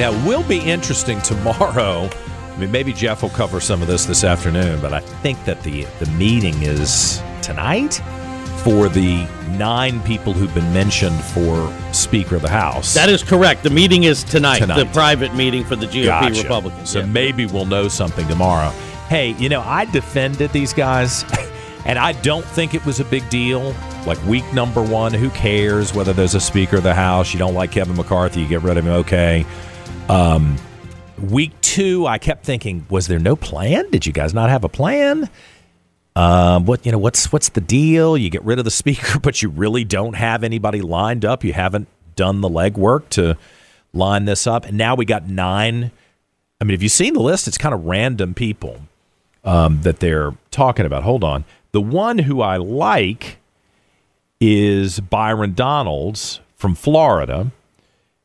Now, will be interesting tomorrow. I mean, maybe Jeff will cover some of this this afternoon, but I think that the the meeting is tonight for the nine people who've been mentioned for Speaker of the House. That is correct. The meeting is tonight, Tonight. the private meeting for the GOP Gotcha. Republicans. So Yeah. maybe we'll know something tomorrow. Hey, you know, I defended these guys, and I don't think it was a big deal. Like week number one, who cares whether there's a Speaker of the House? You don't like Kevin McCarthy, you get rid of him, okay. Um, week two, I kept thinking, was there no plan? Did you guys not have a plan? Um, what you know? What's what's the deal? You get rid of the speaker, but you really don't have anybody lined up. You haven't done the legwork to line this up, and now we got nine. I mean, have you seen the list? It's kind of random people um, that they're talking about. Hold on, the one who I like is Byron Donalds from Florida,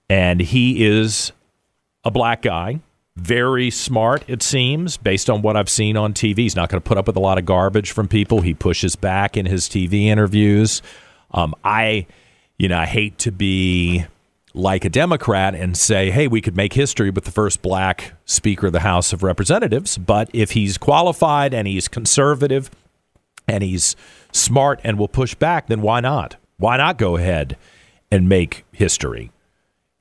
and he is a black guy, very smart, it seems, based on what I've seen on TV. He's not going to put up with a lot of garbage from people. He pushes back in his TV interviews. Um, I, you know, I hate to be like a Democrat and say, hey, we could make history with the first black Speaker of the House of Representatives. But if he's qualified and he's conservative and he's smart and will push back, then why not? Why not go ahead and make history?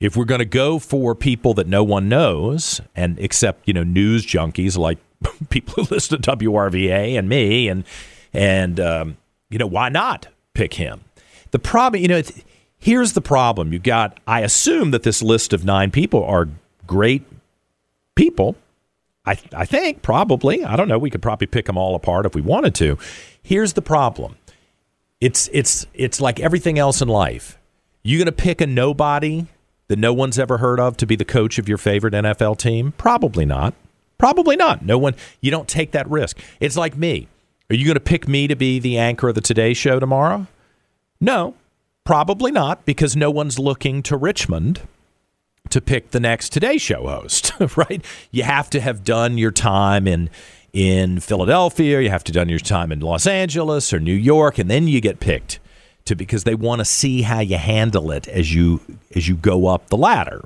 If we're going to go for people that no one knows and except you know news junkies like people who listen to WRVA and me and and um, you know why not pick him? The problem you know here's the problem. You got I assume that this list of nine people are great people. I, I think probably. I don't know. We could probably pick them all apart if we wanted to. Here's the problem. It's it's it's like everything else in life. You're going to pick a nobody that no one's ever heard of to be the coach of your favorite NFL team? Probably not. Probably not. No one, you don't take that risk. It's like me. Are you going to pick me to be the anchor of the Today Show tomorrow? No, probably not, because no one's looking to Richmond to pick the next Today Show host, right? You have to have done your time in in Philadelphia, you have to done your time in Los Angeles or New York, and then you get picked to because they want to see how you handle it as you as you go up the ladder.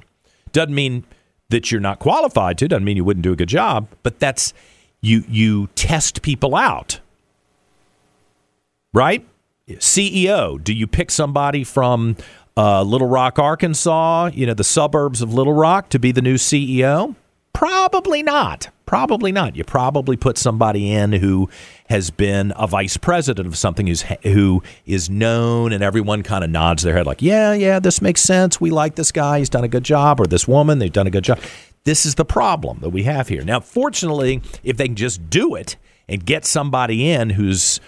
Doesn't mean that you're not qualified to, doesn't mean you wouldn't do a good job, but that's you you test people out. Right? CEO, do you pick somebody from uh, Little Rock, Arkansas, you know, the suburbs of Little Rock to be the new CEO? Probably not. Probably not. You probably put somebody in who has been a vice president of something who's who is known and everyone kind of nods their head like, "Yeah, yeah, this makes sense. We like this guy. He's done a good job or this woman, they've done a good job." This is the problem that we have here. Now, fortunately, if they can just do it and get somebody in who's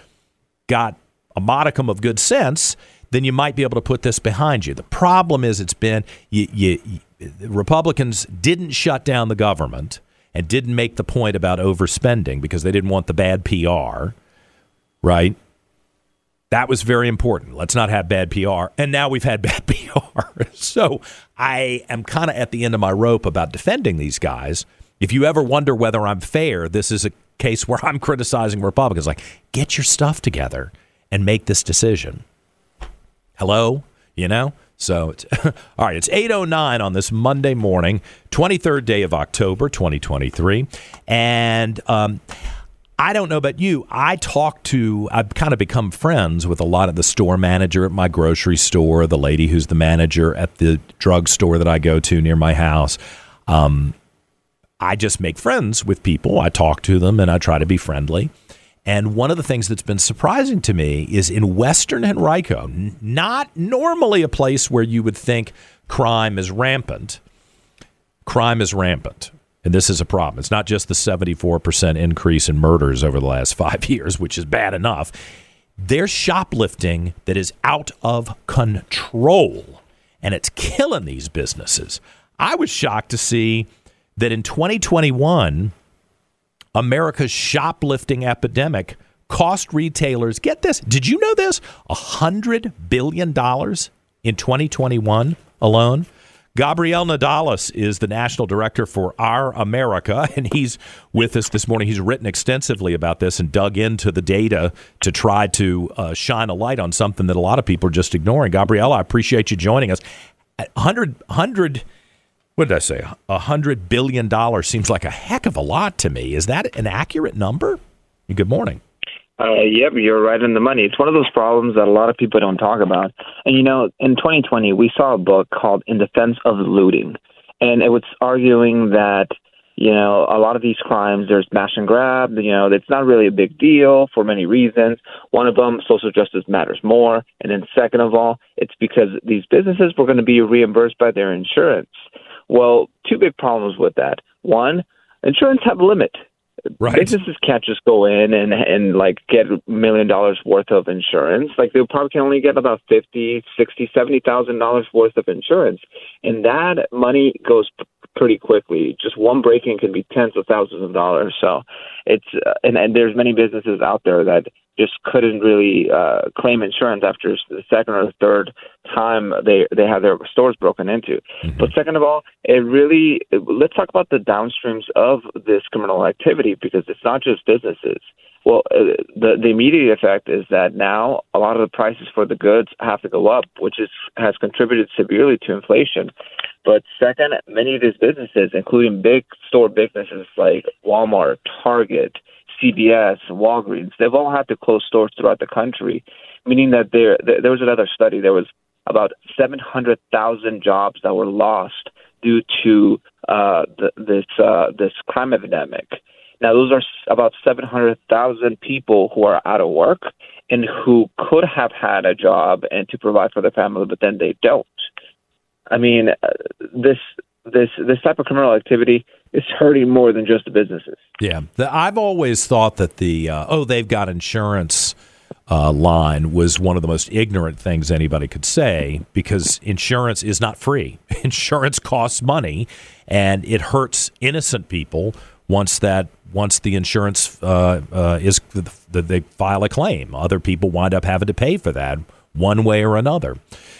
got a modicum of good sense, then you might be able to put this behind you. The problem is it's been you, you, Republicans didn't shut down the government and didn't make the point about overspending because they didn't want the bad PR, right? That was very important. Let's not have bad PR. And now we've had bad PR. so I am kind of at the end of my rope about defending these guys. If you ever wonder whether I'm fair, this is a case where I'm criticizing Republicans. Like, get your stuff together and make this decision. Hello? You know? So, all right, it's 8.09 on this Monday morning, 23rd day of October, 2023. And um, I don't know about you. I talk to, I've kind of become friends with a lot of the store manager at my grocery store, the lady who's the manager at the drugstore that I go to near my house. Um, I just make friends with people. I talk to them and I try to be friendly. And one of the things that's been surprising to me is in Western Henrico, not normally a place where you would think crime is rampant. Crime is rampant. And this is a problem. It's not just the 74% increase in murders over the last five years, which is bad enough. There's shoplifting that is out of control, and it's killing these businesses. I was shocked to see that in 2021, America's shoplifting epidemic cost retailers, get this, did you know this? $100 billion in 2021 alone. Gabriel Nadales is the national director for Our America, and he's with us this morning. He's written extensively about this and dug into the data to try to uh, shine a light on something that a lot of people are just ignoring. Gabriel, I appreciate you joining us. 100, 100 what did I say? A hundred billion dollars seems like a heck of a lot to me. Is that an accurate number? Good morning. Uh, yep, you're right in the money. It's one of those problems that a lot of people don't talk about. And you know, in 2020, we saw a book called "In Defense of Looting," and it was arguing that you know a lot of these crimes there's smash and grab. You know, it's not really a big deal for many reasons. One of them, social justice matters more, and then second of all, it's because these businesses were going to be reimbursed by their insurance. Well, two big problems with that. One, insurance have a limit. Right. Businesses can't just go in and and like get a million dollars worth of insurance. Like they probably can only get about fifty, sixty, seventy thousand dollars worth of insurance, and that money goes p- pretty quickly. Just one break-in can be tens of thousands of dollars. So it's uh, and and there's many businesses out there that just couldn't really uh, claim insurance after the second or the third time they they had their stores broken into. Mm-hmm. But second of all, it really let's talk about the downstreams of this criminal activity because it's not just businesses. Well, uh, the the immediate effect is that now a lot of the prices for the goods have to go up, which is has contributed severely to inflation. But second, many of these businesses, including big store businesses like Walmart, Target, CVS, Walgreens, they've all had to close stores throughout the country, meaning that there there was another study. There was about 700,000 jobs that were lost due to uh, the, this uh, this crime epidemic. Now, those are about 700,000 people who are out of work and who could have had a job and to provide for their family, but then they don't. I mean, uh, this this this type of criminal activity is hurting more than just the businesses. Yeah, the, I've always thought that the uh, oh they've got insurance uh, line was one of the most ignorant things anybody could say because insurance is not free. Insurance costs money, and it hurts innocent people once that once the insurance uh, uh is that they file a claim. Other people wind up having to pay for that one way or another.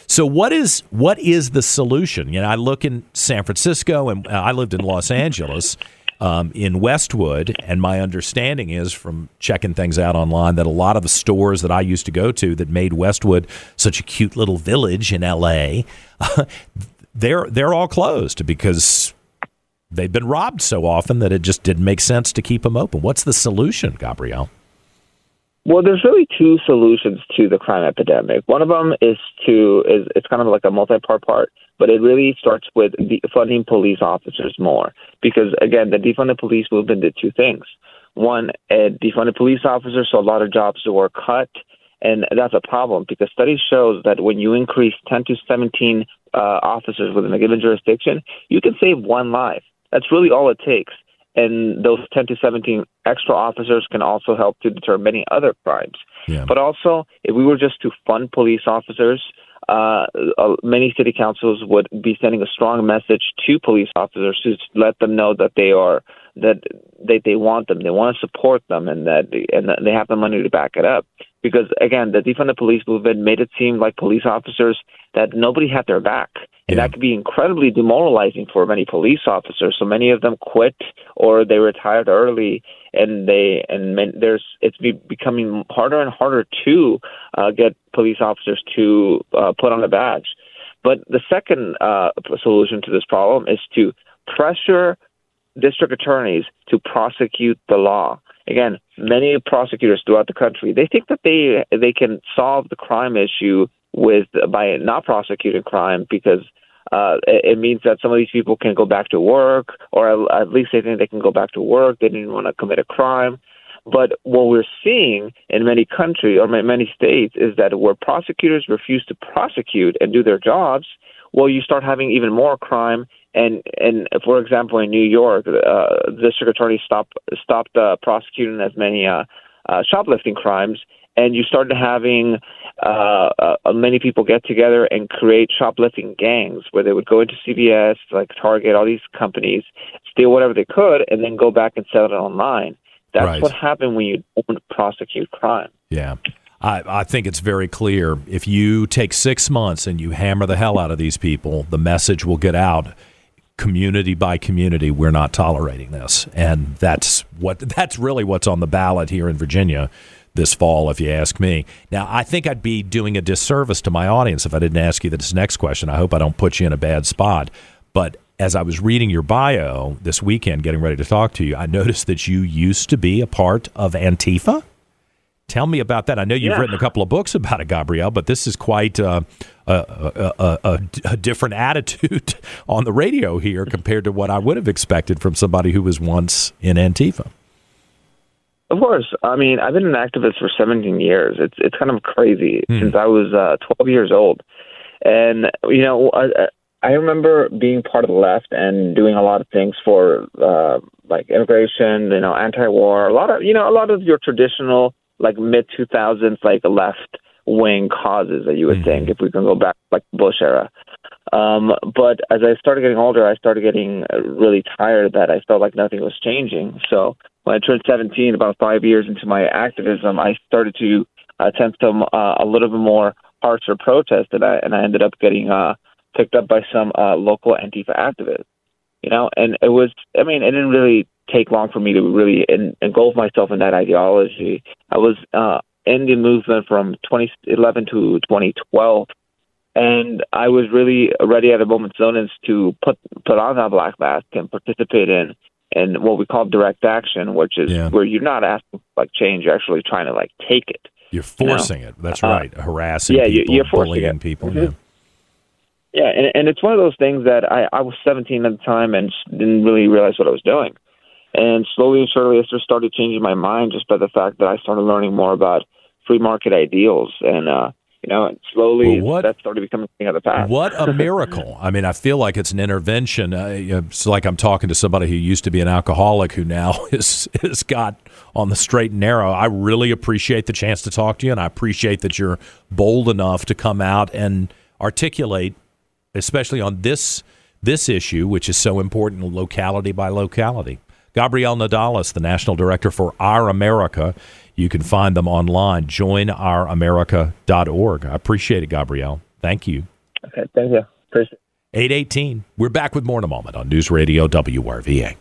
So what is what is the solution? You know, I look in San Francisco, and uh, I lived in Los Angeles. Um, in Westwood, and my understanding is from checking things out online that a lot of the stores that I used to go to that made Westwood such a cute little village in LA, they're they're all closed because they've been robbed so often that it just didn't make sense to keep them open. What's the solution, Gabrielle? Well, there's really two solutions to the crime epidemic. One of them is to is it's kind of like a multi-part part, but it really starts with defunding police officers more because again, the defunded police movement did two things. One, it defunded police officers, so a lot of jobs were cut, and that's a problem because studies shows that when you increase 10 to 17 uh, officers within a given jurisdiction, you can save one life. That's really all it takes and those 10 to 17 extra officers can also help to deter many other crimes. Yeah. But also, if we were just to fund police officers, uh, uh, many city councils would be sending a strong message to police officers to let them know that they are that they they want them, they want to support them, and that and that they have the money to back it up. Because again, the defund the police movement made it seem like police officers that nobody had their back, and yeah. that could be incredibly demoralizing for many police officers. So many of them quit or they retired early, and they and there's it's be, becoming harder and harder to uh, get police officers to uh, put on a badge. But the second uh, solution to this problem is to pressure district attorneys to prosecute the law. Again, many prosecutors throughout the country they think that they they can solve the crime issue with by not prosecuting crime because uh, it means that some of these people can go back to work, or at least they think they can go back to work. They didn't want to commit a crime. But what we're seeing in many countries or many states is that where prosecutors refuse to prosecute and do their jobs, well, you start having even more crime. And and for example, in New York, uh, the district attorney stopped stopped uh, prosecuting as many uh, uh, shoplifting crimes, and you started having uh, uh, many people get together and create shoplifting gangs where they would go into CVS, like Target, all these companies, steal whatever they could, and then go back and sell it online. That's right. what happened when you don't prosecute crime. Yeah. I, I, think it's very clear. If you take six months and you hammer the hell out of these people, the message will get out community by community. We're not tolerating this, and that's what that's really what's on the ballot here in Virginia this fall, if you ask me. Now, I think I'd be doing a disservice to my audience if I didn't ask you this next question. I hope I don't put you in a bad spot, but as I was reading your bio this weekend, getting ready to talk to you, I noticed that you used to be a part of Antifa. Tell me about that. I know you've Yeah. written a couple of books about it, Gabrielle, but this is quite uh, a, a, a, a, a different attitude on the radio here compared to what I would have expected from somebody who was once in Antifa. Of course. I mean, I've been an activist for 17 years. It's it's kind of crazy since I was uh, 12 years old, and you know, I, I remember being part of the left and doing a lot of things for uh, like immigration, you know, anti-war, a lot of you know, a lot of your traditional like mid 2000s like left wing causes that you would think if we can go back like Bush era. Um, but as I started getting older, I started getting uh, really tired of that I felt like nothing was changing. So when I turned 17, about five years into my activism, I started to attempt some uh, a little bit more harsher protest, and I and I ended up getting uh, picked up by some uh, local Antifa activists. You know, and it was I mean, it didn't really take long for me to really en- engulf myself in that ideology. I was uh, in the movement from 2011 to 2012 and I was really ready at a moment's notice to put put on that black mask and participate in in what we call direct action, which is Yeah. where you're not asking for like change, you're actually trying to like take it. You're forcing it. That's Uh, right. Harassing yeah, you- people, you're forcing bullying it. people. Mhm. Yeah. Yeah, and, and it's one of those things that I, I was 17 at the time and didn't really realize what I was doing. And slowly and surely, I just started changing my mind just by the fact that I started learning more about free market ideals. And, uh, you know, and slowly Well, what- that started becoming a thing of the past. What a miracle! I mean, I feel like it's an intervention. Uh, it's like I'm talking to somebody who used to be an alcoholic who now is is got on the straight and narrow. I really appreciate the chance to talk to you, and I appreciate that you're bold enough to come out and articulate, especially on this this issue, which is so important, locality by locality. Gabrielle Nadales, the national director for Our America. You can find them online, joinouramerica.org. I appreciate it, Gabrielle. Thank you. Okay, thank you. Appreciate it. 818. We're back with more in a moment on News Radio WRVA.